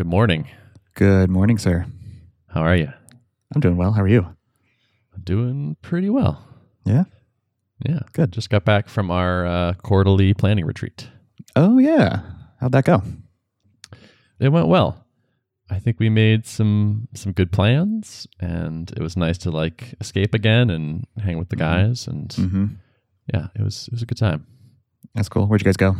Good morning. Good morning, sir. How are you? I'm doing well. How are you? Doing pretty well. Yeah. Yeah. Good. Just got back from our uh, quarterly planning retreat. Oh, yeah. How'd that go? It went well. I think we made some some good plans, and it was nice to like escape again and hang with the Mhm. guys. And Mm-hmm. yeah, it was it was a good time. That's cool. Where'd you guys go?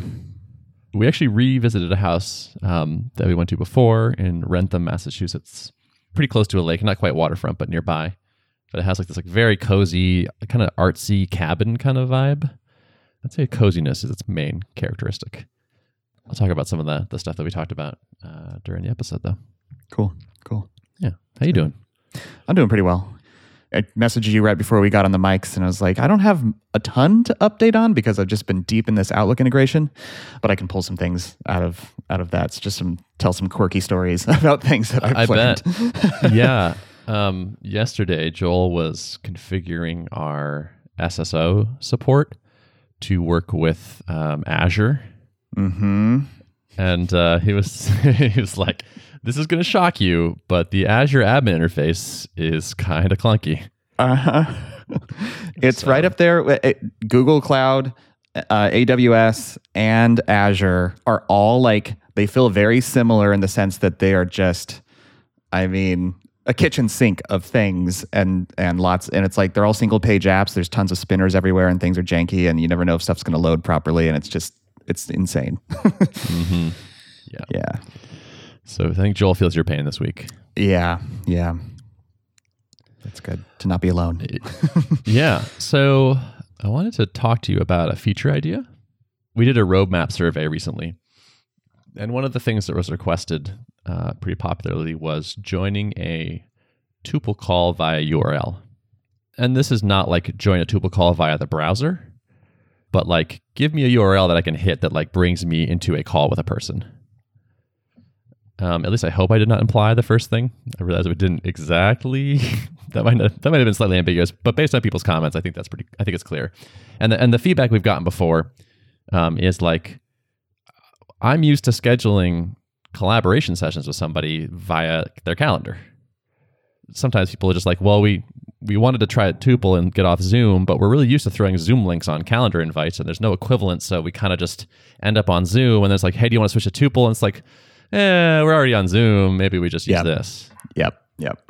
We actually revisited a house um, that we went to before in Wrentham, Massachusetts. Pretty close to a lake, not quite waterfront, but nearby. But it has like this like very cozy, kind of artsy cabin kind of vibe. I'd say coziness is its main characteristic. I'll talk about some of the the stuff that we talked about uh, during the episode, though. Cool. Cool. Yeah, how you doing? I'm doing pretty well. I messaged you right before we got on the mics, and I was like, I don't have a ton to update on because I've just been deep in this Outlook integration, but I can pull some things out of out of that. It's just some tell some quirky stories about things that I've I learned. bet. yeah. Um, yesterday, Joel was configuring our SSO support to work with um, Azure, mm-hmm. and uh, he was he was like, "This is going to shock you, but the Azure admin interface is kind of clunky." Uh-huh. it's So- right up there. Google Cloud, uh, AWS, and Azure are all like they feel very similar in the sense that they are just, I mean, a kitchen sink of things and and lots. And it's like they're all single page apps. There's tons of spinners everywhere, and things are janky, and you never know if stuff's going to load properly. And it's just it's insane. hmm Yeah. yeah, So I think Joel feels your pain this week. yeah, yeah. It's good to not be alone. yeah. So I wanted to talk to you about a feature idea. We did a roadmap survey recently. And one of the things that was requested uh, pretty popularly was joining a tuple call via URL. And this is not like join a tuple call via the browser, but like give me a URL that I can hit that like brings me into a call with a person. Um, at least I hope I did not imply the first thing. I realize we didn't exactly. that might not, that might have been slightly ambiguous, but based on people's comments, I think that's pretty. I think it's clear. And the, and the feedback we've gotten before um, is like, I'm used to scheduling collaboration sessions with somebody via their calendar. Sometimes people are just like, well, we we wanted to try it tuple and get off Zoom, but we're really used to throwing Zoom links on calendar invites, and there's no equivalent, so we kind of just end up on Zoom, and it's like, hey, do you want to switch to tuple? And it's like, eh, we're already on Zoom. Maybe we just use Yeah. this. Yep, yep.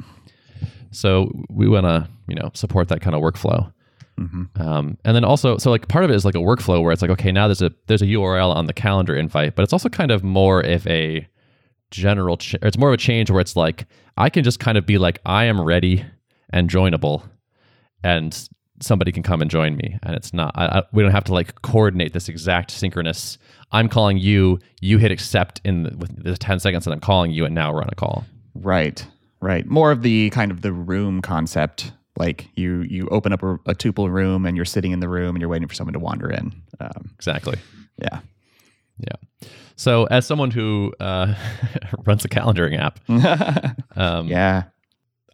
So we want to, you know, support that kind of workflow. hmm Um, and then also, so like part of it is like a workflow where it's like, okay, now there's a there's a URL on the calendar invite, but it's also kind of more if a general, ch- it's more of a change where it's like I can just kind of be like, I am ready and joinable, and somebody can come and join me, and it's not, I, I, we don't have to like coordinate this exact synchronous. I'm calling you, you hit accept in the, with the 10 seconds that I'm calling you, and now we're on a call. Right, right. More of the kind of the room concept. Like you, you open up a, a tuple room and you're sitting in the room and you're waiting for someone to wander in. Um, Exactly. yeah. Yeah. So as someone who uh, runs a calendaring app, um, yeah.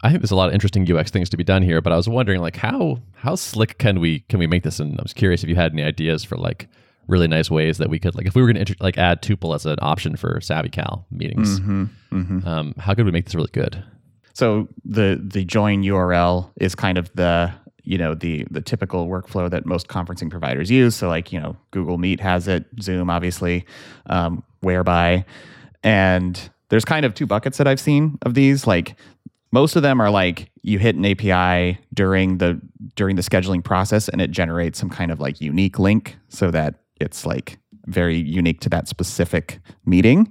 I think there's a lot of interesting UX things to be done here, but I was wondering like how how slick can we can we make this? And I was curious if you had any ideas for like really nice ways that we could like if we were going to like add tuple as an option for SavvyCal meetings, hmm hmm um, how could we make this really good? So the the join URL is kind of the you know the the typical workflow that most conferencing providers use. So like you know Google Meet has it, Zoom obviously, um, Whereby, and there's kind of two buckets that I've seen of these. Like most of them are like you hit an API during the during the scheduling process and it generates some kind of like unique link so that it's like very unique to that specific meeting.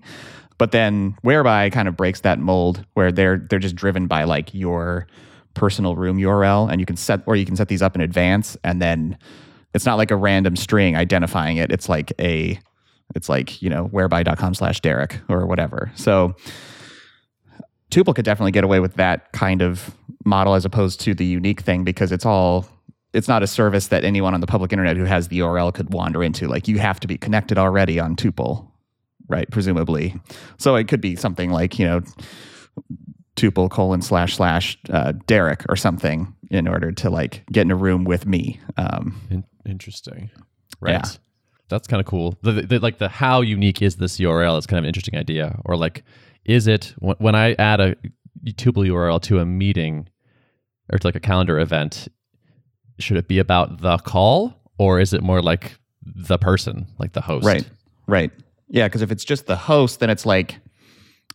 But then whereby kind of breaks that mold where they're they're just driven by like your personal room URL and you can set or you can set these up in advance and then it's not like a random string identifying it. It's like a it's like, you know, whereby.com slash Derrick or whatever. So Tuple could definitely get away with that kind of model as opposed to the unique thing because it's all it's not a service that anyone on the public internet who has the URL could wander into. Like you have to be connected already on Tuple, right? Presumably. So it could be something like, you know, tuple colon slash slash uh, Derrick or something in order to like get in a room with me. Um, In- interesting. Right. Yeah. That's kind of cool. The, the, like the how unique is this URL is kind of an interesting idea. Or like is it when I add a tuple URL to a meeting or to like a calendar event, should it be about the call or is it more like the person, like the host? Right. Right. Yeah, because if it's just the host, then it's like,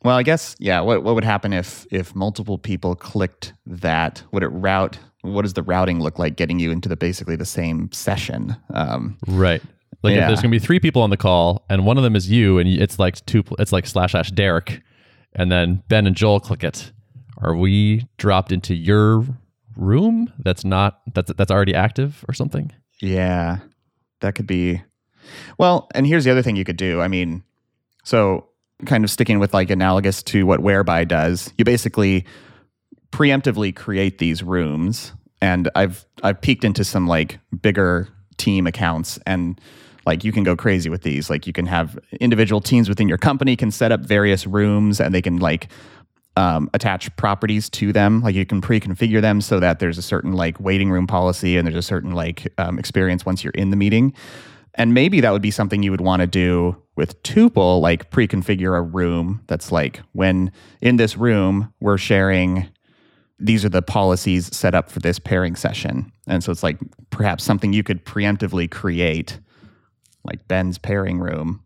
well, I guess yeah. What what would happen if if multiple people clicked that? Would it route? What does the routing look like getting you into the basically the same session? Um, Right. Like if there's gonna be three people on the call and one of them is you and it's like two it's like slash slash Derrick and then Ben and Joel click it. Are we dropped into your room that's not that's that's already active or something? Yeah, that could be. Well, and here's the other thing you could do. I mean, so kind of sticking with like analogous to what Whereby does, you basically preemptively create these rooms. And I've I've peeked into some like bigger team accounts and like you can go crazy with these. Like you can have individual teams within your company can set up various rooms and they can like um, attach properties to them. Like you can pre-configure them so that there's a certain like waiting room policy and there's a certain like um, experience once you're in the meeting. And maybe that would be something you would want to do with Tuple, like pre-configure a room that's like when in this room we're sharing. These are the policies set up for this pairing session, and so it's like perhaps something you could preemptively create, like Ben's pairing room,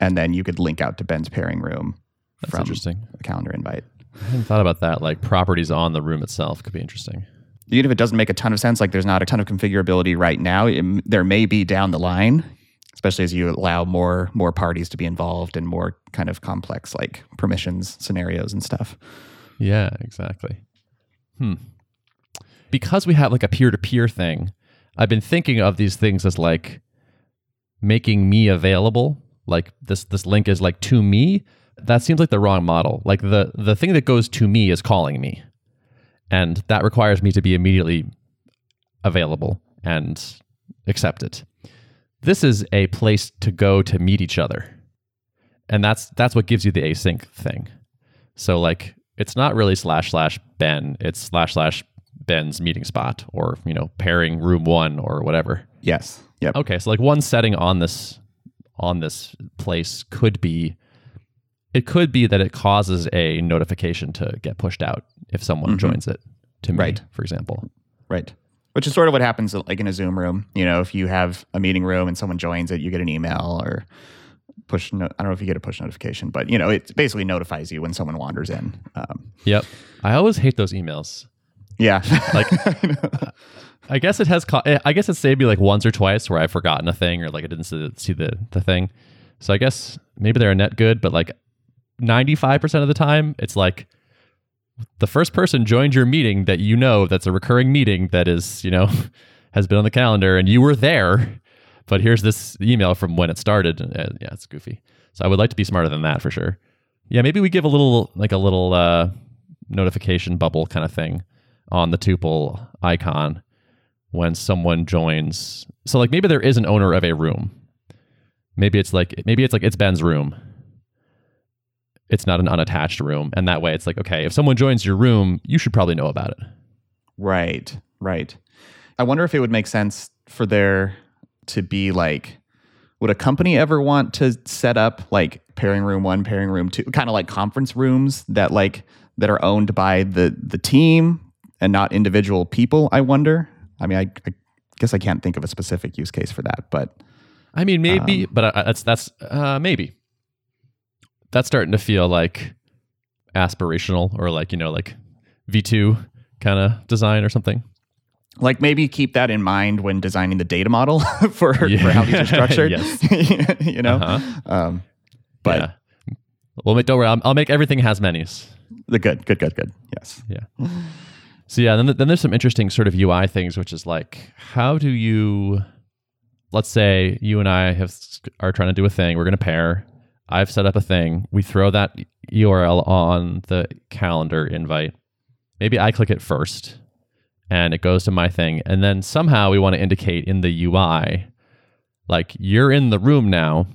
and then you could link out to Ben's pairing room That's from interesting. a calendar invite. I hadn't thought about that. Like properties on the room itself could be interesting. even if it doesn't make a ton of sense, like there's not a ton of configurability right now, it, there may be down the line, especially as you allow more more parties to be involved and more kind of complex like permissions scenarios and stuff. Yeah, exactly. Hmm. Because we have like a peer to peer thing, I've been thinking of these things as like making me available. Like this this link is like to me. That seems like the wrong model. Like the the thing that goes to me is calling me. And that requires me to be immediately available and accept it. This is a place to go to meet each other. And that's that's what gives you the async thing. So like it's not really slash slash Ben, it's slash slash Ben's meeting spot or, you know, pairing room one or whatever. Yes. Yep. Okay, so like one setting on this on this place could be it could be that it causes a notification to get pushed out if someone joins it to me, Right. for example. Right. Which is sort of what happens like in a Zoom room. You know, if you have a meeting room and someone joins it, you get an email or push. No- I don't know if you get a push notification, but you know, it basically notifies you when someone wanders in. Um, Yep. I always hate those emails. Yeah. Like I guess it has. Co- I guess it saved me like once or twice where I've forgotten a thing or like I didn't see, see the the thing. So I guess maybe they're a net good, but like ninety five percent of the time, it's like the first person joined your meeting that you know that's a recurring meeting that is you know has been on the calendar and you were there, but here's this email from when it started. Uh, yeah, it's goofy. So I would like to be smarter than that for sure. Yeah, maybe we give a little like a little uh, notification bubble kind of thing on the tuple icon when someone joins. So like maybe there is an owner of a room. Maybe it's like maybe it's like it's Ben's room. It's not an unattached room, and that way it's like okay, if someone joins your room, you should probably know about it. Right, right. I wonder if it would make sense for there to be like, would a company ever want to set up like pairing room one, pairing room two, kind of like conference rooms that like that are owned by the the team and not individual people? I wonder. I mean, I, I guess I can't think of a specific use case for that, but I mean, maybe, but I, I- that's that's uh, maybe that's starting to feel like aspirational or like you know like V two kind of design or something. like maybe keep that in mind when designing the data model for, for how these are structured. You know, Uh-huh. um, but yeah. well, don't worry, I'll, I'll make everything has menus. the good, good, good, good. Yes. Yeah. So yeah, then then there's some interesting sort of UI things, which is like, how do you, let's say you and I have are trying to do a thing. We're going to pair. I've set up a thing. We throw that URL on the calendar invite. Maybe I click it first, and it goes to my thing, and then somehow we want to indicate in the UI, like you're in the room now.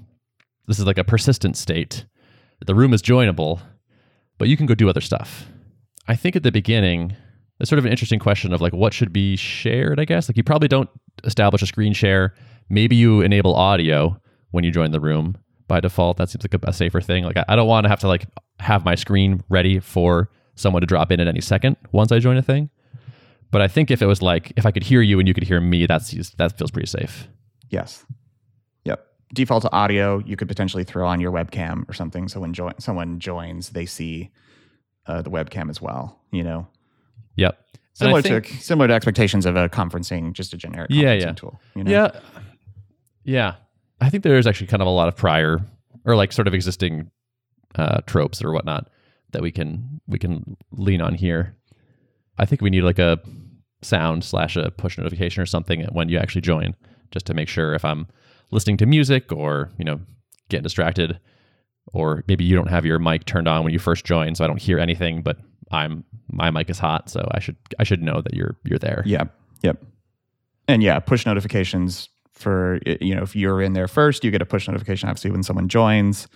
This is like a persistent state. The room is joinable, but you can go do other stuff. I think at the beginning, there's sort of an interesting question of like what should be shared, I guess. Like you probably don't establish a screen share. Maybe you enable audio when you join the room, by default. That seems like a, a safer thing. Like I, I don't want to have to like have my screen ready for someone to drop in at any second once I join a thing. But I think if it was like if I could hear you and you could hear me, that's that feels pretty safe. Yes. Yep. Default to audio, you could potentially throw on your webcam or something. So when jo- someone joins, they see uh, the webcam as well. You know. Yep. Similar think, to similar to expectations of a conferencing, just a generic conferencing yeah, yeah. tool. You know? Yeah. Yeah. I think there is actually kind of a lot of prior or like sort of existing uh, tropes or whatnot that we can we can lean on here. I think we need like a sound slash a push notification or something when you actually join, just to make sure if I'm listening to music or you know getting distracted, or maybe you don't have your mic turned on when you first join, so I don't hear anything, but I'm my mic is hot, so I should I should know that you're you're there. Yeah. Yep. And yeah, push notifications for you know if you're in there first, you get a push notification obviously when someone joins,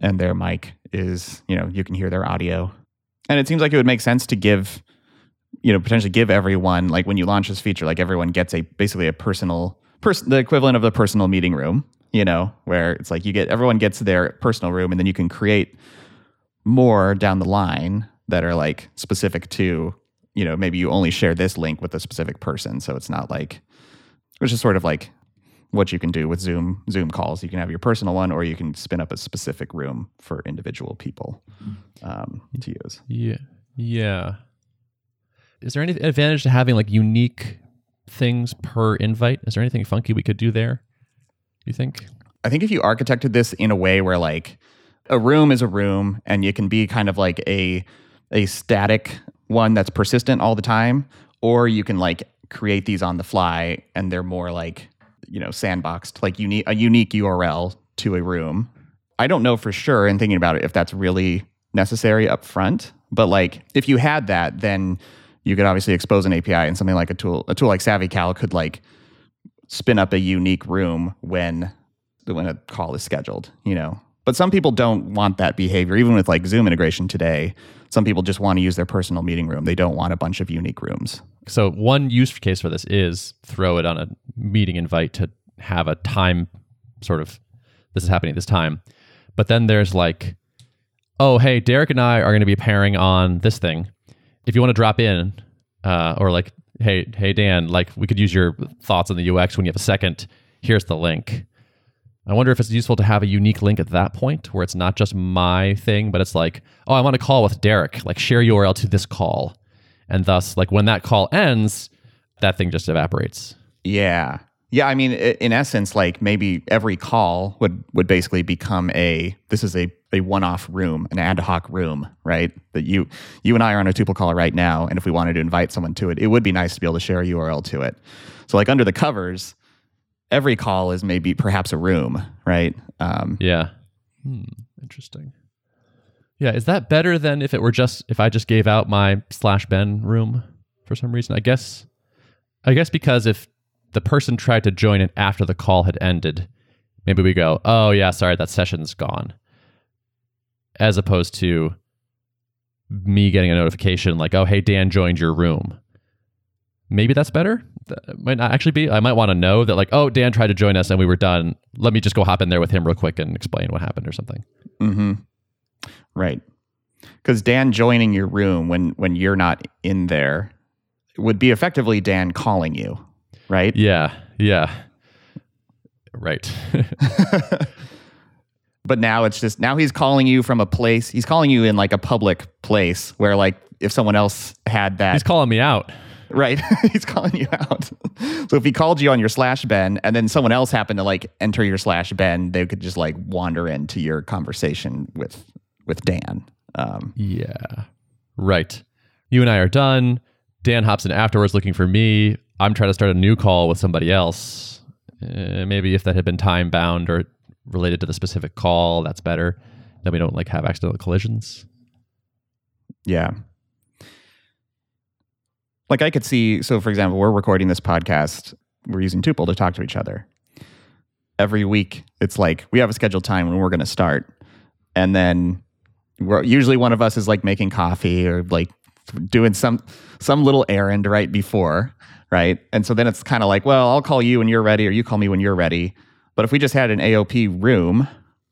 and their mic is you know you can hear their audio, and it seems like it would make sense to give you know potentially give everyone like when you launch this feature like everyone gets a basically a personal person the equivalent of the personal meeting room you know where it's like you get everyone gets their personal room and then you can create more down the line that are like specific to you know maybe you only share this link with a specific person so it's not like which is sort of like what you can do with zoom zoom calls you can have your personal one or you can spin up a specific room for individual people um, to use Yeah. Yeah. Is there any advantage to having like unique things per invite? Is there anything funky we could do there? You think? I think if you architected this in a way where like a room is a room and you can be kind of like a a static one that's persistent all the time, or you can like create these on the fly and they're more like, you know, sandboxed, like unique a unique URL to a room. I don't know for sure in thinking about it if that's really necessary up front, but like if you had that, then you could obviously expose an API and something like a tool a tool like SavvyCal could like spin up a unique room when when a call is scheduled, you know. But some people don't want that behavior, even with like Zoom integration today. Some people just want to use their personal meeting room. They don't want a bunch of unique rooms. So one use case for this is throw it on a meeting invite to have a time sort of this is happening at this time. But then there's like, oh hey, Derrick and I are going to be pairing on this thing. If you want to drop in, uh, or like, hey hey Dan, like we could use your thoughts on the UX when you have a second. Here's the link. I wonder if it's useful to have a unique link at that point where it's not just my thing, but it's like, oh, I want to call with Derrick, like share URL to this call. And thus, like when that call ends, that thing just evaporates. Yeah. Yeah, I mean, in essence, like maybe every call would would basically become a this is a a one off room, an ad hoc room, right? That you you and I are on a tuple call right now, and if we wanted to invite someone to it, it would be nice to be able to share a URL to it. So, like under the covers, every call is maybe perhaps a room, right? Um, Yeah. Hmm, interesting. Yeah, is that better than if it were just if I just gave out my slash Ben room for some reason? I guess I guess because if the person tried to join it after the call had ended, maybe we go, "Oh yeah, sorry, that session's gone." As opposed to me getting a notification like, "Oh, hey, Dan joined your room." Maybe that's better. That might not actually be. I might want to know that, like, oh, Dan tried to join us and we were done. Let me just go hop in there with him real quick and explain what happened or something. hmm Right. Because Dan joining your room when when you're not in there would be effectively Dan calling you, right? Yeah, yeah, right. but now it's just now he's calling you from a place. He's calling you in like a public place where like if someone else had that He's calling me out. Right, he's calling you out. so if he called you on your slash Ben and then someone else happened to like enter your slash Ben, they could just like wander into your conversation with with Dan. Um, Yeah, right. You and I are done. Dan hops in afterwards looking for me. I'm trying to start a new call with somebody else. Uh, maybe if that had been time bound or related to the specific call, that's better. Then we don't like have accidental collisions. Yeah. Like I could see, so for example, we're recording this podcast, we're using Tuple to talk to each other. Every week, it's like we have a scheduled time when we're going to start. And then we're usually one of us is like making coffee or like doing some some little errand right before, right? And so then it's kind of like, well, I'll call you when you're ready or you call me when you're ready. But if we just had an AOP room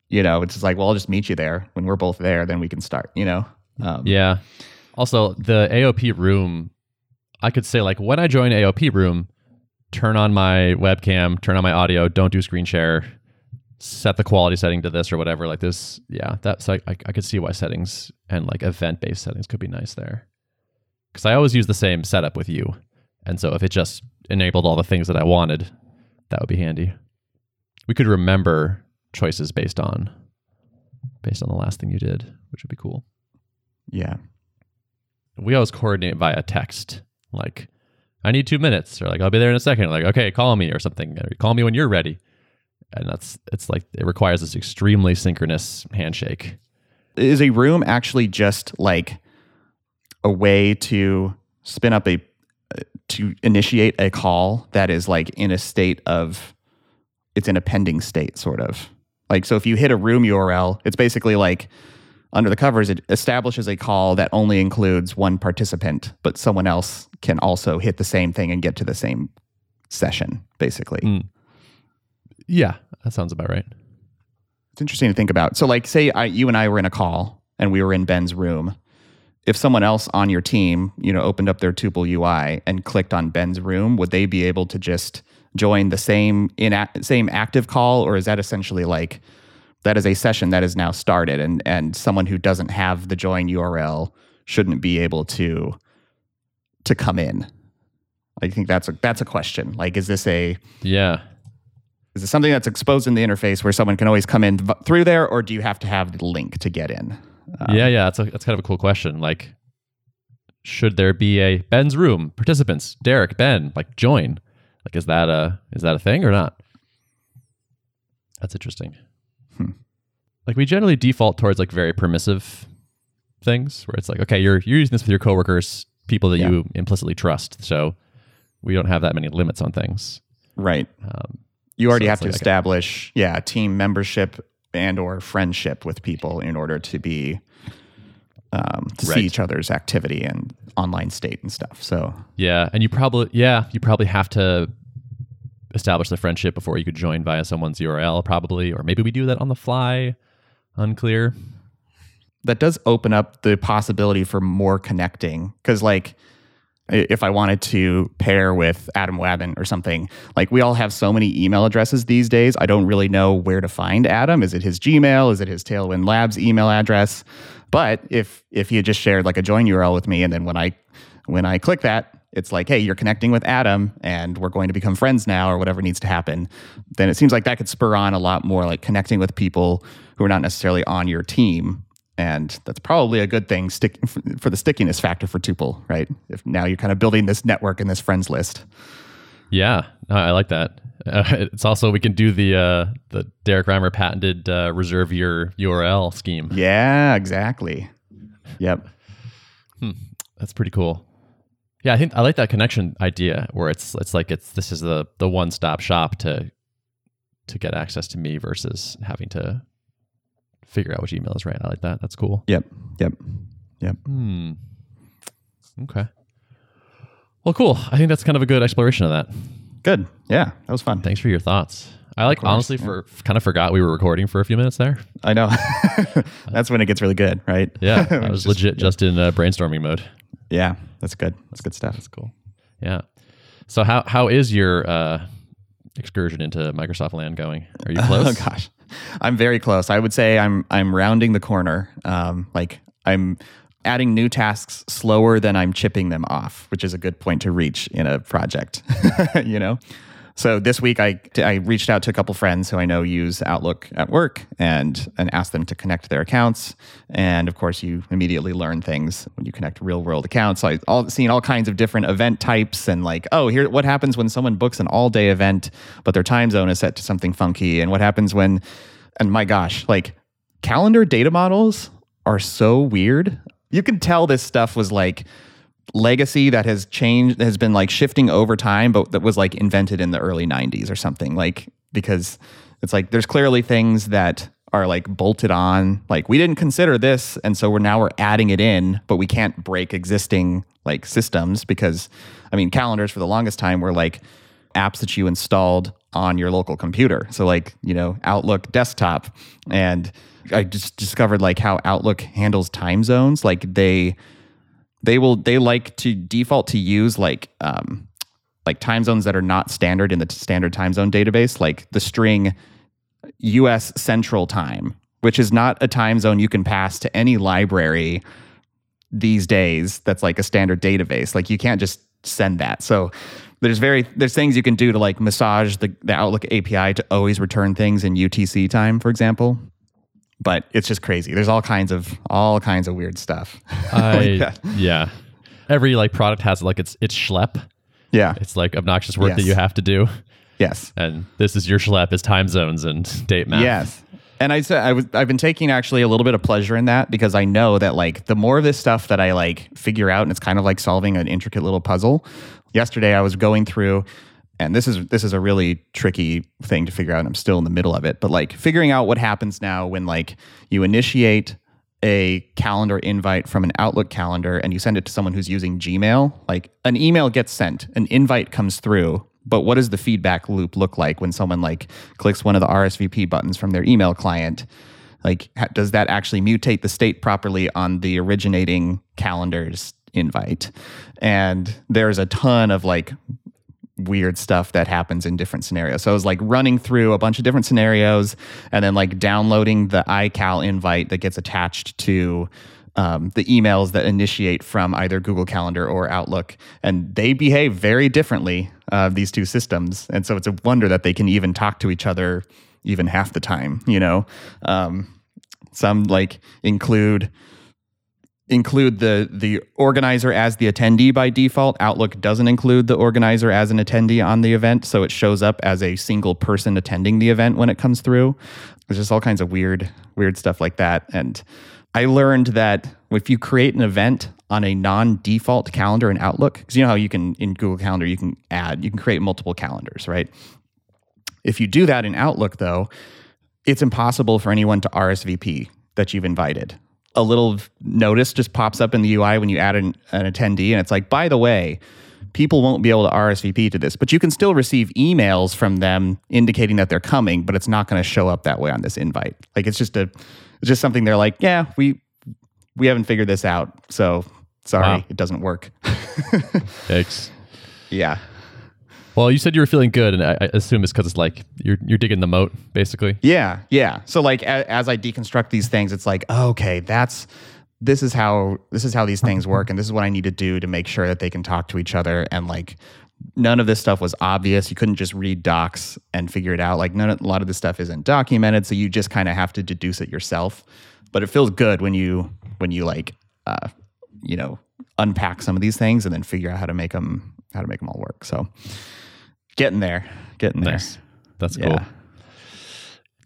You know, it's just like, well, I'll just meet you there. When we're both there, then we can start. You know. Um, Yeah. Also, the AOP room, I could say like when I join AOP room, turn on my webcam, turn on my audio, don't do screen share, set the quality setting to this or whatever. Like this, yeah. That's I, I, I could see why settings and like event based settings could be nice there. Because I always use the same setup with you, and so if it just enabled all the things that I wanted, that would be handy. We could remember choices based on based on the last thing you did, which would be cool Yeah. we always coordinate via text. Like, I need two minutes, or like I'll be there in a second. Like, okay, call me or something, or call me when you're ready. And that's it's like it requires this extremely synchronous handshake. Is a room actually just like a way to spin up a uh, to initiate a call that is like in a state of it's in a pending state sort of like so if you hit a room url it's basically like under the covers it establishes a call that only includes one participant but someone else can also hit the same thing and get to the same session basically Mm. Yeah, that sounds about right. it's interesting to think about. So, like, say I, you and I were in a call and we were in Ben's room. If someone else on your team, you know, opened up their Tuple UI and clicked on Ben's room, would they be able to just join the same in same active call, or is that essentially like that is a session that is now started, and and someone who doesn't have the join URL shouldn't be able to to come in? I think that's a that's a question. Like, is this a Yeah, is it something that's exposed in the interface where someone can always come in v- through there, or do you have to have the link to get in? Uh, yeah, yeah. That's a, that's kind of a cool question. Like, should there be a Ben's room participants? Derrick, Ben, like join. Like, is that a is that a thing or not? That's interesting. Like, we generally default towards like very permissive things, where it's like, okay, you're you're using this with your coworkers, people that Yeah. you implicitly trust. So we don't have that many limits on things. Right. Um, You already So have to like a- establish, yeah, team membership and or friendship with people in order to be um, to Right. see each other's activity and online state and stuff. So Yeah, and you probably yeah, you probably have to establish the friendship before you could join via someone's URL probably or maybe we do that on the fly. Unclear. that does open up the possibility for more connecting because like if i wanted to pair with adam Wathan or something like we all have so many email addresses these days i don't really know where to find adam. Is it his gmail? Is it his tailwind labs email address? But if if he had just shared like a join url with me and then when i when i click that it's like hey you're connecting with adam and we're going to become friends now or whatever needs to happen then it seems like that could spur on a lot more like connecting with people who are not necessarily on your team and that's probably a good thing stick, for the stickiness factor for tuple right if now you're kind of building this network and this friends list Yeah, I like that. Uh, it's also we can do the uh, the Derrick Reimer patented uh, reserve your URL scheme. yeah exactly yep That's pretty cool. Yeah, I think I like that connection idea where it's it's like it's this is the the one stop shop to to get access to me versus having to figure out which email is right. I like that. That's cool. yep yep Yep. Hmm. Okay. Well, cool. I think that's kind of a good exploration of that. good yeah that was fun Thanks for your thoughts. I like course, honestly for kind of forgot we were recording for a few minutes there. i know that's when it gets really good right Yeah, I was just- legit just in uh, brainstorming mode. yeah that's good that's good stuff That's cool. Yeah. So how how is your uh, excursion into Microsoft Land going? Are you close? Oh gosh, I'm very close. I would say I'm I'm rounding the corner. Um, like I'm adding new tasks slower than I'm chipping them off, which is a good point to reach in a project. you know. So this week I I reached out to a couple friends who I know use Outlook at work and and asked them to connect their accounts. And of course, you immediately learn things when you connect real world accounts. So I all seeing all kinds of different event types and like, oh, here what happens when someone books an all day event, but their time zone is set to something funky, and what happens when, and my gosh, like calendar data models are so weird. You can tell this stuff was like legacy that has changed has been like shifting over time but that was like invented in the early 90s or something like because it's like there's clearly things that are like bolted on like we didn't consider this and so we're now we're adding it in but we can't break existing like systems because i mean calendars for the longest time were like apps that you installed on your local computer. So like, you know, Outlook desktop and I just discovered like how Outlook handles time zones. Like they they will they like to default to use like um like time zones that are not standard in the standard time zone database, like the string US Central Time, which is not a time zone you can pass to any library these days that's like a standard database. Like you can't just send that. So there's very there's things you can do to like massage the, the Outlook API to always return things in UTC time, for example. But it's just crazy. There's all kinds of all kinds of weird stuff. I, that. yeah. Every like product has like its its schlep. Yeah. It's like obnoxious work that you have to do. Yes. And this is your schlep is time zones and date math. Yes. And I said I was I've been taking actually a little bit of pleasure in that because I know that like the more of this stuff that I like figure out and it's kind of like solving an intricate little puzzle. Yesterday I was going through and this is this is a really tricky thing to figure out and I'm still in the middle of it, but like figuring out what happens now when like you initiate a calendar invite from an Outlook calendar and you send it to someone who's using Gmail, like an email gets sent, an invite comes through, but what does the feedback loop look like when someone like clicks one of the RSVP buttons from their email client? Like, does that actually mutate the state properly on the originating calendar's invite? And there's a ton of like weird stuff that happens in different scenarios. So I was like running through a bunch of different scenarios and then like downloading the iCal invite that gets attached to um, the emails that initiate from either Google Calendar or Outlook. And they behave very differently, uh, these two systems. And so it's a wonder that they can even talk to each other even half the time, you know? Um, some like include include the the organizer as the attendee by default. Outlook doesn't include the organizer as an attendee on the event, so it shows up as a single person attending the event when it comes through. There's just all kinds of weird weird stuff like that. And I learned that if you create an event on a non-default calendar in Outlook, because you know how you can in Google Calendar you can add, you can create multiple calendars, right? If you do that in Outlook though, it's impossible for anyone to RSVP that you've invited. A little notice just pops up in the UI when you add an, an attendee, and it's like, by the way, people won't be able to RSVP to this, but you can still receive emails from them indicating that they're coming, but it's not going to show up that way on this invite. Like it's just a, it's just something they're like, yeah, we we haven't figured this out, so sorry, Wow. it doesn't work. Thanks. yeah. Well, you said you were feeling good, and I, assume it's because it's like you're you're digging the moat, basically. Yeah, yeah. So like a, as I deconstruct these things, it's like okay, that's this is how this is how these things work, and this is what I need to do to make sure that they can talk to each other. And like none of this stuff was obvious. You couldn't just read docs and figure it out. Like none of, a lot of this stuff isn't documented, so you just kind of have to deduce it yourself. But it feels good when you when you like uh, you know unpack some of these things and then figure out how to make them how to make them all work. So getting there, getting there. Nice. That's Yeah. cool.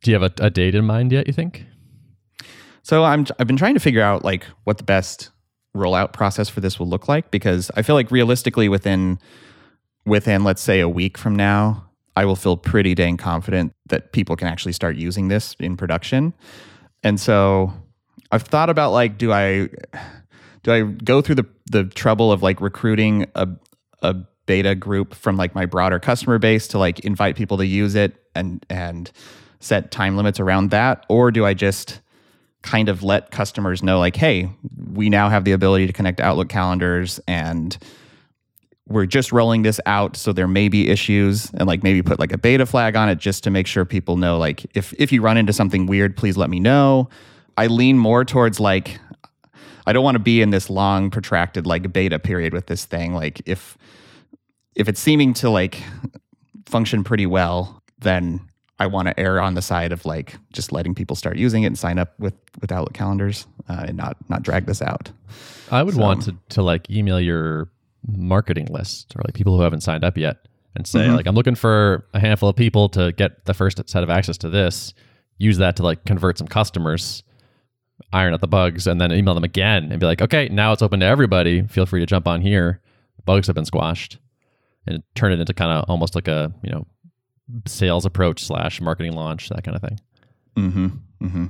Do you have a, a date in mind yet? You think? So I'm I've been trying to figure out like what the best rollout process for this will look like because I feel like realistically within within let's say a week from now, I will feel pretty dang confident that people can actually start using this in production. And so I've thought about like do I do I go through the the trouble of like recruiting a a beta group from like my broader customer base to like invite people to use it and and set time limits around that? Or do I just kind of let customers know like hey we now have the ability to connect outlook calendars and we're just rolling this out so there may be issues and like maybe put like a beta flag on it just to make sure people know like if if you run into something weird please let me know. I lean more towards like i don't want to be in this long protracted like beta period with this thing. Like if if it's seeming to like function pretty well then I want to err on the side of like just letting people start using it and sign up with with Outlook calendars uh, and not not drag this out. I would So- want to to like email your marketing list or like people who haven't signed up yet and say Mhm. like I'm looking for a handful of people to get the first set of access to this. Use that to like convert some customers, iron out the bugs, and then email them again and be like, okay, now it's open to everybody. Feel free to jump on here. Bugs have been squashed, and turn it into kind of almost like a you know sales approach slash marketing launch that kind of thing. Mm-hmm.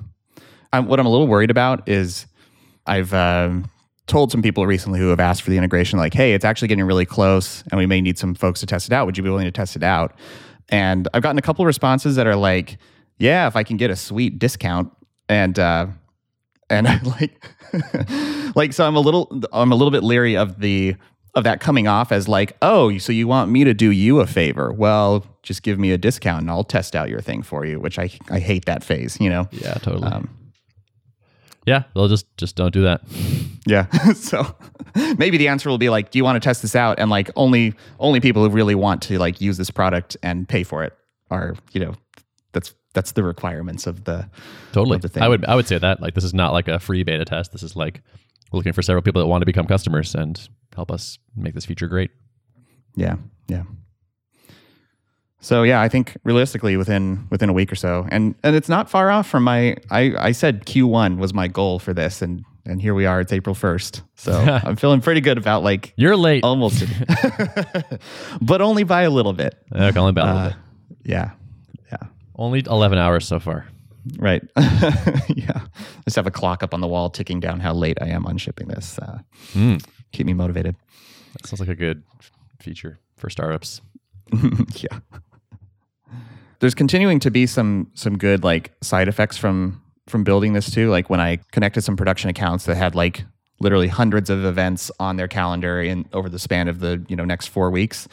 I'm, what I'm a little worried about is I've um told some people recently who have asked for the integration, like, hey, it's actually getting really close, and we may need some folks to test it out. Would you be willing to test it out? and I've gotten a couple of responses that are like, "Yeah, if I can get a sweet discount," and uh, and I like, like so I'm a little I'm a little bit leery of the of that coming off as like, "Oh, so you want me to do you a favor? Well, just give me a discount and I'll test out your thing for you." Which I I hate that phase, you know. Yeah, totally. Um, yeah, they'll just just don't do that. Yeah. so maybe the answer will be like, do you want to test this out? And like only only people who really want to like use this product and pay for it are, you know, that's that's the requirements of the Totally. of the thing. I would I would say that like this is not like a free beta test. This is like looking for several people that want to become customers and help us make this feature great. Yeah. Yeah. So yeah, I think realistically within within a week or so, and and it's not far off from my. I I said Q1 was my goal for this, and and here we are. It's April 1st, so I'm feeling pretty good about like You're late. almost, but only by a little bit. Okay, only about a little Uh, bit. yeah, yeah, Only 11 hours so far. right. yeah, I just have a clock up on the wall ticking down how late I am on shipping this. Uh, Mm, keep me motivated. that sounds like a good feature for startups. yeah. There's continuing to be some some good like side effects from from building this too. Like when I connected some production accounts that had like literally hundreds of events on their calendar in over the span of the you know next four weeks,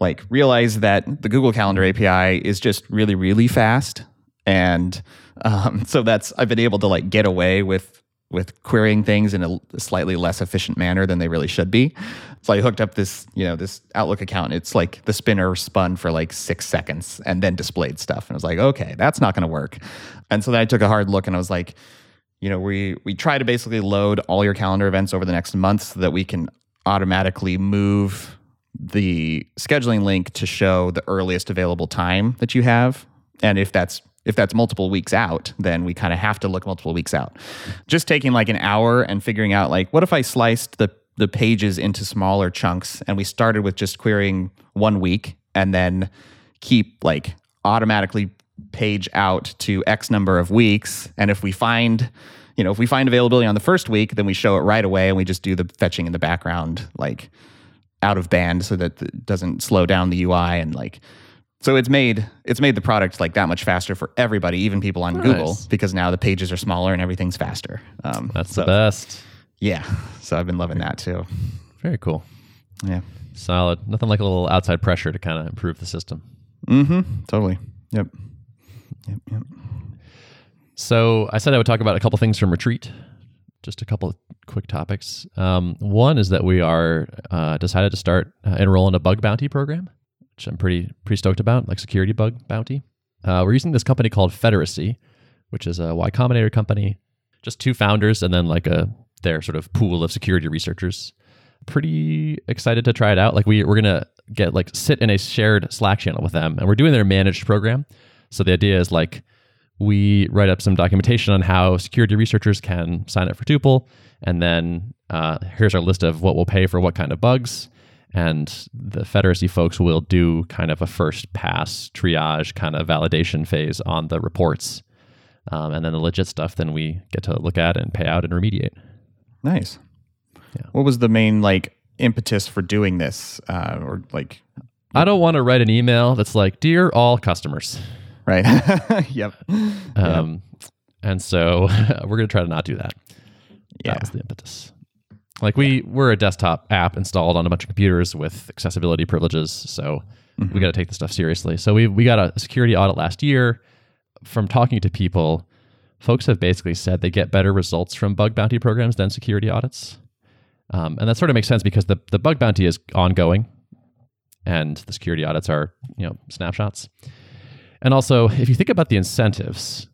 like realize that the Google Calendar API is just really really fast, and um, so that's I've been able to like get away with with querying things in a slightly less efficient manner than they really should be. So I hooked up this, you know, this Outlook account. It's like the spinner spun for like six seconds and then displayed stuff. And I was like, okay, that's not going to work. And so then I took a hard look and I was like, you know, we we try to basically load all your calendar events over the next month so that we can automatically move the scheduling link to show the earliest available time that you have. And if that's if that's multiple weeks out, then we kind of have to look multiple weeks out. Just taking like an hour and figuring out like what if I sliced the the pages into smaller chunks and we started with just querying one week and then keep like automatically page out to X number of weeks. And if we find, you know, if we find availability on the first week, then we show it right away and we just do the fetching in the background, like out of band so that it doesn't slow down the UI and like so it's made it's made the product like that much faster for everybody, even people on Nice. Google, because now the pages are smaller and everything's faster. Um, That's so, the best. Yeah, so I've been loving that too. Very cool. Yeah. Solid. Nothing like a little outside pressure to kind of improve the system. Mm-hmm. Totally. Yep. Yep. Yep. So I said I would talk about a couple things from Retreat. Just a couple of quick topics. Um, one is that we are uh, decided to start uh, enroll in a bug bounty program, which I'm pretty pretty stoked about, like security bug bounty. Uh, we're using this company called Federacy, which is a Y Combinator company. Just two founders and then like a their sort of pool of security researchers. Pretty excited to try it out. Like we we're gonna get like sit in a shared Slack channel with them, and we're doing their managed program. So the idea is like we write up some documentation on how security researchers can sign up for Tuple, and then uh, here's our list of what we'll pay for what kind of bugs. And the Federacy folks will do kind of a first pass triage kind of validation phase on the reports. Um, and then the legit stuff, then we get to look at and pay out and remediate. Nice. Yeah. What was the main like impetus for doing this, uh, or like, I don't want to write an email that's like, Dear all customers. right? yep. Um, And so we're going to try to not do that. Yeah. That was the impetus. Like we we're a desktop app installed on a bunch of computers with accessibility privileges, so we got to take this stuff seriously. So we we got a security audit last year. From talking to people, folks have basically said they get better results from bug bounty programs than security audits, um, and that sort of makes sense because the the bug bounty is ongoing, and the security audits are you know snapshots. And also, if you think about the incentives,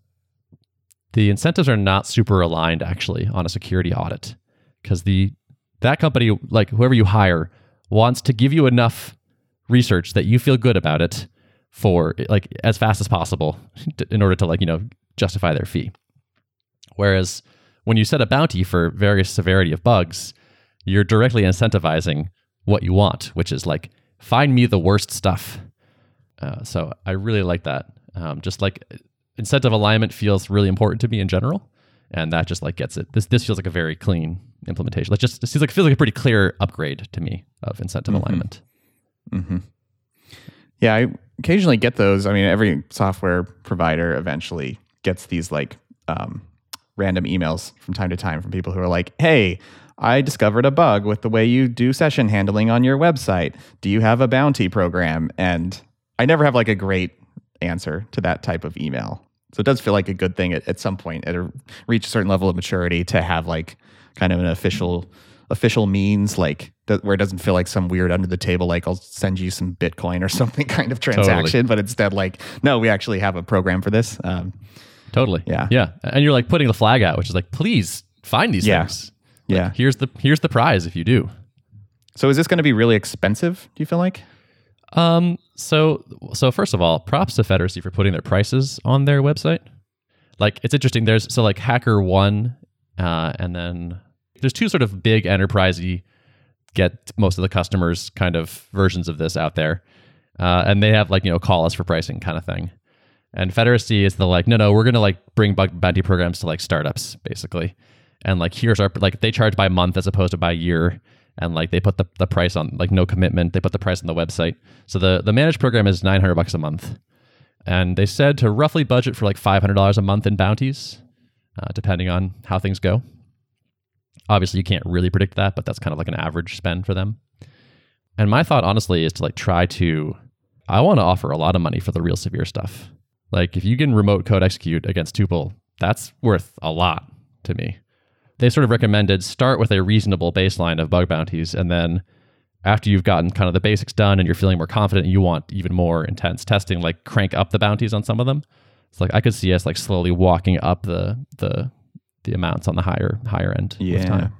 the incentives are not super aligned actually on a security audit because the that company like whoever you hire wants to give you enough research that you feel good about it for like as fast as possible in order to like you know justify their fee whereas when you set a bounty for various severity of bugs you're directly incentivizing what you want which is like find me the worst stuff uh, so i really like that um, just like incentive alignment feels really important to me in general and that just like gets it. This this feels like a very clean implementation. Like just it seems like it feels like a pretty clear upgrade to me of incentive alignment. Mm-hmm. Yeah, I occasionally get those. I mean, every software provider eventually gets these like um, random emails from time to time from people who are like, "Hey, I discovered a bug with the way you do session handling on your website. Do you have a bounty program?" And I never have like a great answer to that type of email. So it does feel like a good thing at, at some point at a reach a certain level of maturity to have like kind of an official official means like that where it doesn't feel like some weird under the table like I'll send you some Bitcoin or something kind of transaction, but instead like no, we actually have a program for this. Um, Totally. Yeah. Yeah. And you're like putting the flag out, which is like, please find these Yeah. things. Like, Yeah. Here's the here's the prize if you do. so is this going to be really expensive? Do you feel like? Um. So so first of all, props to Federacy for putting their prices on their website. Like it's interesting. There's so like HackerOne, uh, and then there's two sort of big enterprisey get most of the customers kind of versions of this out there, uh, and they have like you know call us for pricing kind of thing. And Federacy is the like no no we're gonna like bring bounty programs to like startups basically, and like here's our like they charge by month as opposed to by year. And like they put the, the price on like no commitment. They put the price on the website. So the the managed program is 900 bucks a month. And they said to roughly budget for like $500 a month in bounties uh, depending on how things go obviously you can't really predict that but that's kind of like an average spend for them. And my thought honestly is to like try to i want to offer a lot of money for the real severe stuff. Like if you can remote code execute against tuple that's worth a lot to me. They sort of recommended start with a reasonable baseline of bug bounties and then after you've gotten kind of the basics done and you're feeling more confident and you want even more intense testing like crank up the bounties on some of them. It's like i could see us like slowly walking up the the the amounts on the higher higher end time.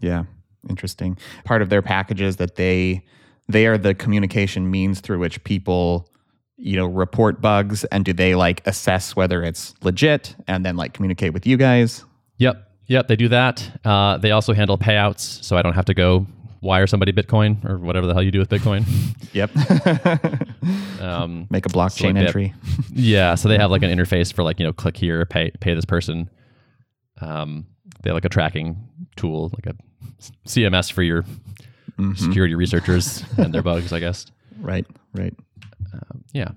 Yeah. Interesting. Part of their package is that they they are the communication means through which people you know report bugs and do they like assess whether it's legit and then like communicate with you guys. Yep. Yep. They do that. Uh, they also handle payouts so i don't have to go wire somebody bitcoin or whatever the hell you do with bitcoin. Yep. Um, make a blockchain like that. entry. Yeah, so they have like an interface for like you know click here, pay pay this person. Um, they have like a tracking tool, like a CMS for your Mhm. security researchers and their bugs, I guess. right right Um, yeah,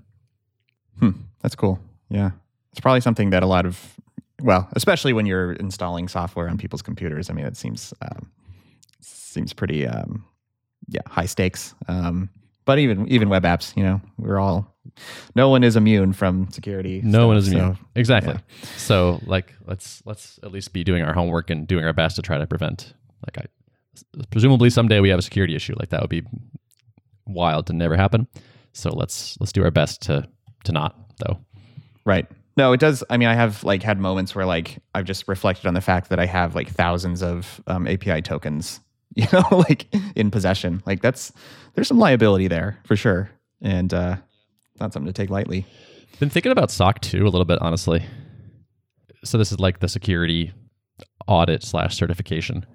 Hmm, that's cool. Yeah. It's probably something that a lot of, well, especially when you're installing software on people's computers. I mean, it seems um, seems pretty, um, yeah, high stakes. Um, but even even web apps, you know, we're all, no one is immune from security. no stuff, one is so- immune. exactly. So like let's let's at least be doing our homework and doing our best to try to prevent. Like I presumably someday we have a security issue. Like that would be wild to never happen. So let's let's do our best to to not though. Right. No, it does. I mean, I have like had moments where like I've just reflected on the fact that I have like thousands of um, API tokens, you know, like in possession. Like that's there's some liability there for sure, and uh, not something to take lightly. Been thinking about SOC 2 a little bit, honestly. So this is like the security audit slash certification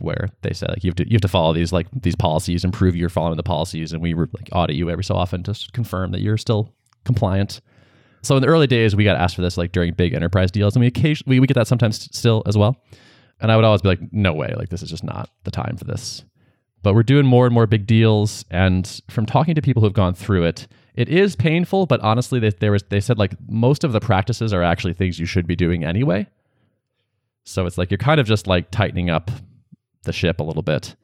where they say like you have to you have to follow these like these policies and prove you're following the policies and we like audit you every so often to confirm that you're still compliant. So in the early days we got asked for this like during big enterprise deals and we occasionally we, we get that sometimes still as well. And I would always be like no way, like this is just not the time for this. But we're doing more and more big deals and from talking to people who've gone through it, it is painful, but honestly, they, there was they said like most of the practices are actually things you should be doing anyway. So it's like you're kind of just like tightening up the ship a little bit,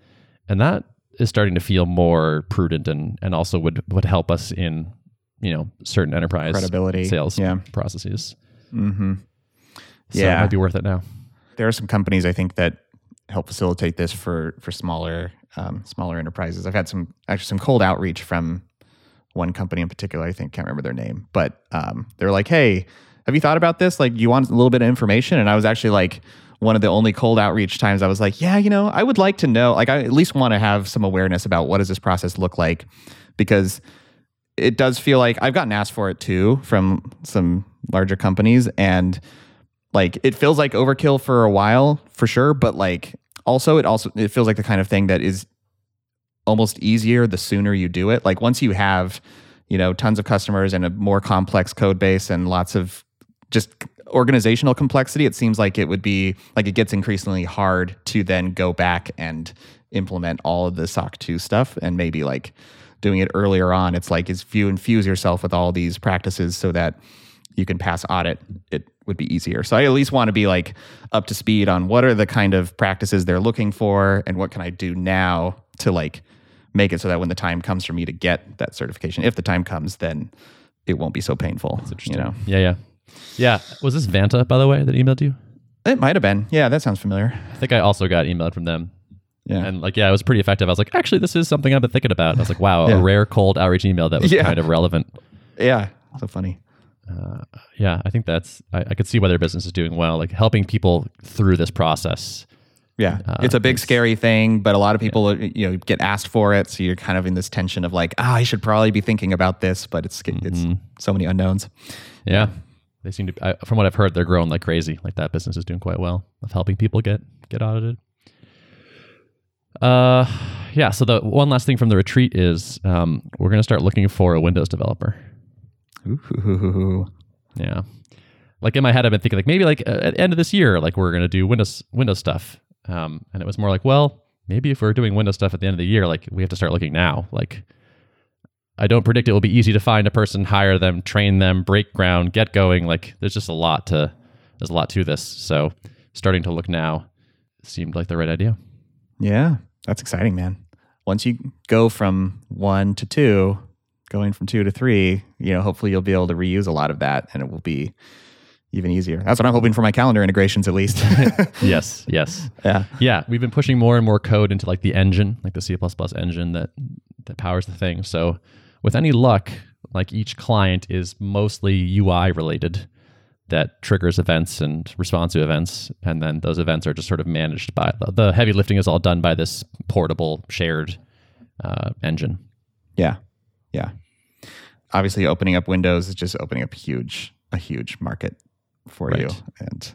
and that is starting to feel more prudent and and also would would help us in you know certain enterprise Credibility, sales yeah. processes. Mm-hmm. So it Yeah. might be worth it now. There are some companies I think that help facilitate this for for smaller um, smaller enterprises. I've had some actually some cold outreach from one company in particular. I think can't remember their name, but um, they're like, "Hey, have you thought about this? Like, you want a little bit of information?" And I was actually like. One of the only cold outreach times I was like, yeah, you know, I would like to know. Like, I at least want to have some awareness about what does this process look like, because it does feel like I've gotten asked for it too from some larger companies, and like it feels like overkill for a while for sure but like also it also it feels like the kind of thing that is almost easier the sooner you do it like once you have you know tons of customers and a more complex code base and lots of just organizational complexity, it seems like it would be like it gets increasingly hard to then go back and implement all of the SOC 2 stuff and maybe like doing it earlier on. It's like if you infuse yourself with all these practices so that you can pass audit, it would be easier. So I at least want to be like up to speed on what are the kind of practices they're looking for and what can I do now to like make it so that when the time comes for me to get that certification, if the time comes, then it won't be so painful. You know, Yeah, yeah. Yeah. Was this Vanta, by the way, that emailed you? it might have been. Yeah, that sounds familiar. I think I also got emailed from them. Yeah. And like, yeah, it was pretty effective. I was like, actually, this is something I've been thinking about. And I was like, wow, Yeah. a rare cold outreach email that was Yeah. kind of relevant. yeah. So funny. Uh, yeah, I think that's, I, I could see why their business is doing well, like helping people through this process. Yeah, Uh, it's a big it's- scary thing, but a lot of people, uh, you know, get asked for it, so you're kind of in this tension of like, ah, I should probably be thinking about this, but it's it's so many unknowns. Yeah. They seem to, I, from what I've heard, they're growing like crazy. Like that business is doing quite well of helping people get, get audited. Uh, yeah. So the one last thing from the retreat is um, we're going to start looking for a Windows developer. Ooh. Yeah. Like in my head, I've been thinking like maybe like uh, at the end of this year, like we're gonna do Windows Windows stuff. Um, and it was more like, well, maybe if we're doing Windows stuff at the end of the year, like we have to start looking now. Like, I don't predict it will be easy to find a person, hire them, train them, break ground, get going. Like, there's just a lot to there's a lot to this. So, starting to look now seemed like the right idea. Yeah, that's exciting, man. Once you go from one to two, going from two to three, you know, hopefully you'll be able to reuse a lot of that, and it will be even easier. That's what I'm hoping for my calendar integrations, at least. yes, yes. yeah. yeah, we've been pushing more and more code into like the engine, like the C++ engine that that powers the thing. So, with any luck, like each client is mostly UI related that triggers events and responds to events, and then those events are just sort of managed by the heavy lifting is all done by this portable shared uh, engine. Yeah. Yeah. Obviously, opening up Windows is just opening up huge, a huge market for you. And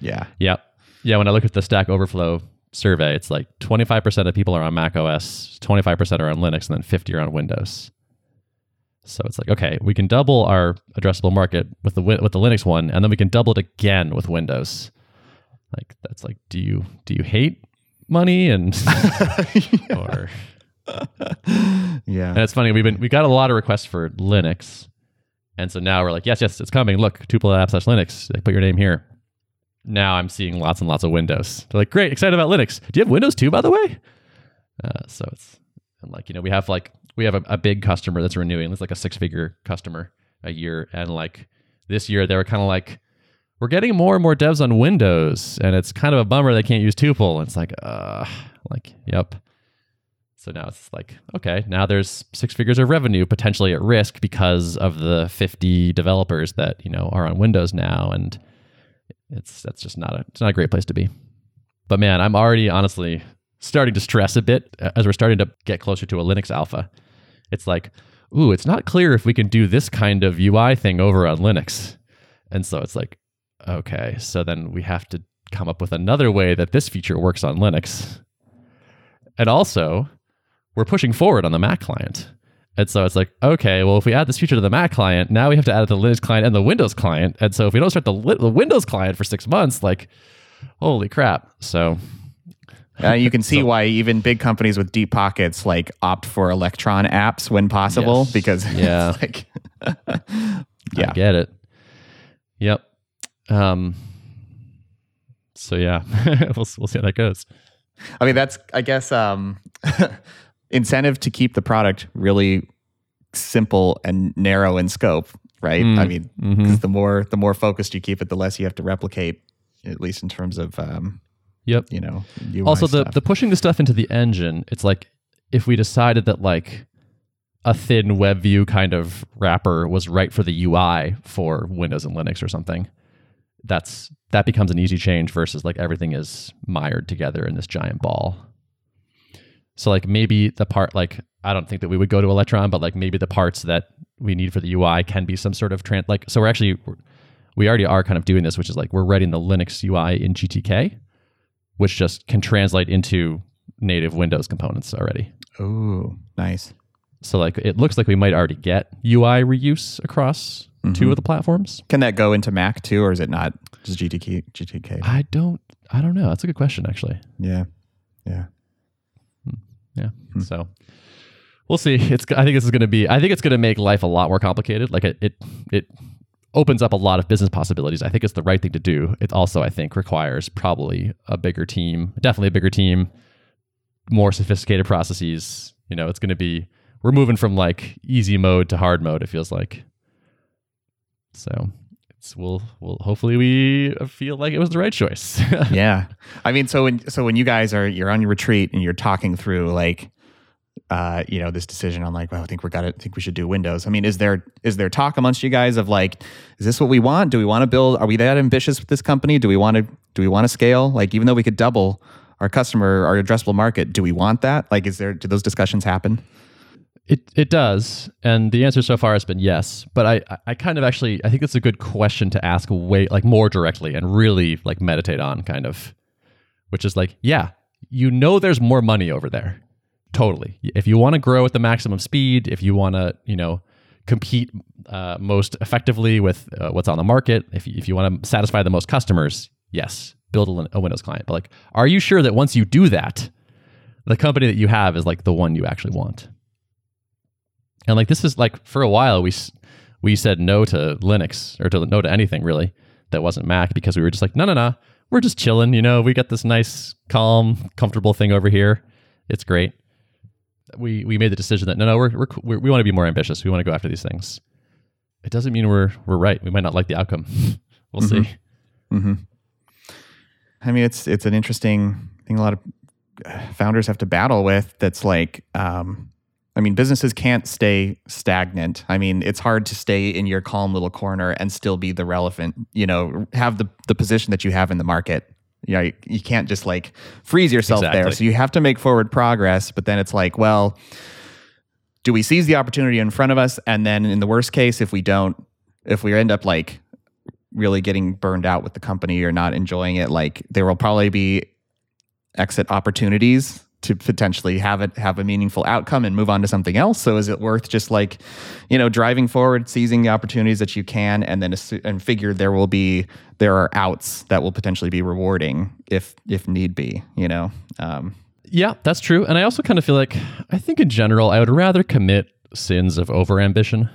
yeah. Yeah. Yeah, when I look at the Stack Overflow survey, it's like 25% of people are on Mac OS, 25% are on Linux, and then 50 are on Windows. So it's like, okay, we can double our addressable market with the with the Linux one, and then we can double it again with Windows. Like that's like, do you do you hate money and or Yeah. and it's funny we've been we got a lot of requests for Linux, and so now we're like, yes, yes, it's coming. Look, tuple app slash Linux. Put your name here. Now I'm seeing lots and lots of Windows. They're like, great, excited about Linux. Do you have Windows too, by the way? Uh, so it's and like you know we have like we have a, a big customer that's renewing. It's like a six figure customer a year, and like this year they were kind of like. We're getting more and more devs on Windows, and it's kind of a bummer they can't use tuple. And it's like, uh, like, yep. So now it's like, okay, now there's six figures of revenue potentially at risk because of the 50 developers that, you know, are on Windows now. And it's, that's just not a, it's not a great place to be. But man, I'm already honestly starting to stress a bit as we're starting to get closer to a Linux alpha. It's like, ooh, it's not clear if we can do this kind of UI thing over on Linux. And so it's like, okay, so then we have to come up with another way that this feature works on Linux. And also, we're pushing forward on the Mac client. And so it's like, okay, well, if we add this feature to the Mac client, now we have to add it to the Linux client and the Windows client. And so if we don't start the, the Windows client for six months, like, holy crap. So, Uh, you can see why even big companies with deep pockets like opt for Electron apps when possible Yes. because Yeah. it's like I yeah. get it. Yep. Um, so, yeah, we'll, we'll see how that goes. I mean that's I guess um, incentive to keep the product really simple and narrow in scope, right? I mean, Mm-hmm. the more the more focused you keep it, the less you have to replicate, at least in terms of um, Yep. you know. UI also the stuff. the pushing the stuff into the engine it's like if we decided that like a thin web view kind of wrapper was right for the ui for windows and linux or something that's that becomes an easy change versus like everything is mired together in this giant ball so like maybe the part like i don't think that we would go to electron but like maybe the parts that we need for the ui can be some sort of trans like so we're actually we already are kind of doing this which is like we're writing the linux ui in gtk which just can translate into native Windows components already. oh nice. So like it looks like we might already get UI reuse across two mm-hmm. of the platforms. Can that go into Mac too, or is it not just GTK? GTK. I don't I don't know. That's a good question actually. Yeah, yeah. Yeah. Hmm. So we'll see. It's I think this is going to be I think it's going to make life a lot more complicated. Like it it it opens up a lot of business possibilities. I think it's the right thing to do. It also I think requires probably a bigger team, definitely a bigger team, more sophisticated processes. You know, it's going to be we're moving from like easy mode to hard mode it feels like. So, we'll we'll hopefully we feel like it was the right choice. yeah. I mean, so when so when you guys are you're on your retreat and you're talking through like uh, you know, this decision on like, well, I think we're got to think we should do Windows. I mean, is there is there talk amongst you guys of like, is this what we want? Do we want to build? Are we that ambitious with this company? Do we want to do we want to scale? Like, even though we could double our customer, our addressable market, do we want that? Like, is there do those discussions happen? It it does, and the answer so far has been yes. But I I- kind of actually I think it's a good question to ask way like more directly and really like meditate on kind of, which is like yeah, you know there's more money over there, totally. If you want to grow at the maximum speed, if you want to you know compete uh, most effectively with uh, what's on the market, if if you want to satisfy the most customers, yes, build a Windows client. But like, are you sure that once you do that, the company that you have is like the one you actually want? And like this is like for a while we we said no to Linux or to no to anything really that wasn't Mac because we were just like no no no we're just chilling you know we got this nice calm comfortable thing over here it's great. We we made the decision that no no we're, we're, we're want to be more ambitious we want to go after these things. It doesn't mean we're we're right we might not like the outcome we'll see. Mm-hmm. I mean, it's it's an interesting thing. A lot of uh, founders have to battle with. That's like, um, I mean, businesses can't stay stagnant. I mean, it's hard to stay in your calm little corner and still be the relevant. You know, have the the position that you have in the market. You know, you, you can't just like freeze yourself there. So you have to make forward progress. But then it's like, well, do we seize the opportunity in front of us? And then in the worst case, if we don't, if we end up like really getting burned out with the company or not enjoying it, like there will probably be exit opportunities to potentially have it have a meaningful outcome and move on to something else. So is it worth just like, you know, driving forward, seizing the opportunities that you can, and then assu- and figure there will be there are outs that will potentially be rewarding if if need be, you know. Um, Yeah, that's true. And I also kind of feel like I think in general I would rather commit sins of overambition.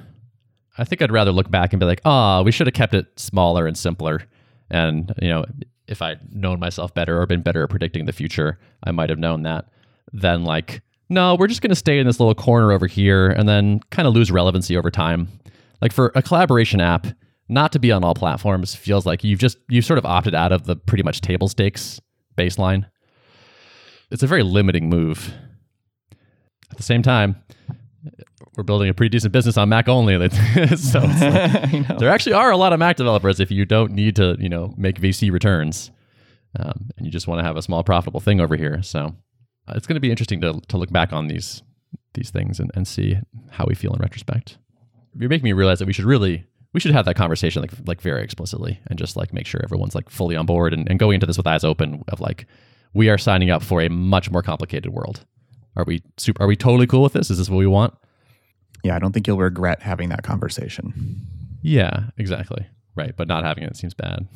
I think I'd rather look back and be like, "Ah, we should have kept it smaller and simpler." And, you know, if I'd known myself better or been better at predicting the future, I might have known that. Then like, "No, we're just going to stay in this little corner over here and then kind of lose relevancy over time." Like for a collaboration app, not to be on all platforms feels like you've just you've sort of opted out of the pretty much table stakes baseline it's a very limiting move. At the same time, we're building a pretty decent business on Mac only. so like, there actually are a lot of Mac developers if you don't need to, you know, make VC returns, um, and you just want to have a small profitable thing over here. So uh, it's going to be interesting to to look back on these these things and, and see how we feel in retrospect. You're making me realize that we should really we should have that conversation like like very explicitly and just like make sure everyone's like fully on board and, and going into this with eyes open of like we are signing up for a much more complicated world. Are we super, are we totally cool with this? Is this what we want? Yeah, I don't think you'll regret having that conversation. Yeah, exactly. Right, but not having it seems bad.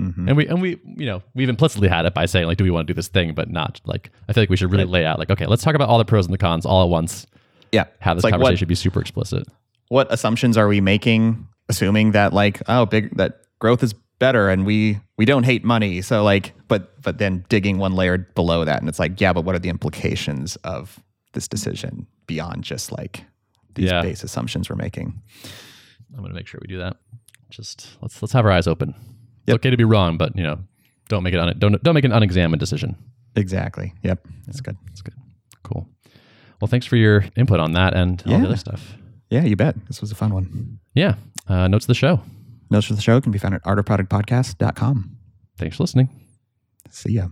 Mhm. And we and we you know we've implicitly had it by saying like, do we want to do this thing? But not like I feel like we should really lay out like, okay, let's talk about all the pros and the cons all at once. Yeah, Have this like what- conversation be super explicit. what assumptions are we making assuming that like oh big that growth is better and we we don't hate money so like but but then digging one layer below that and it's like yeah but what are the implications of this decision beyond just like these Yeah. base assumptions we're making I'm gonna make sure we do that. Just let's let's have our eyes open. It's okay to be wrong, but you know, don't make it on un, don't don't make an unexamined decision. exactly yep that's good That's good. Cool. Well, thanks for your input on that and all the other stuff. yeah you bet this was a fun one Yeah. Uh, notes of the show. notes for the show can be found at artofproductpodcast.com Thanks for listening. See ya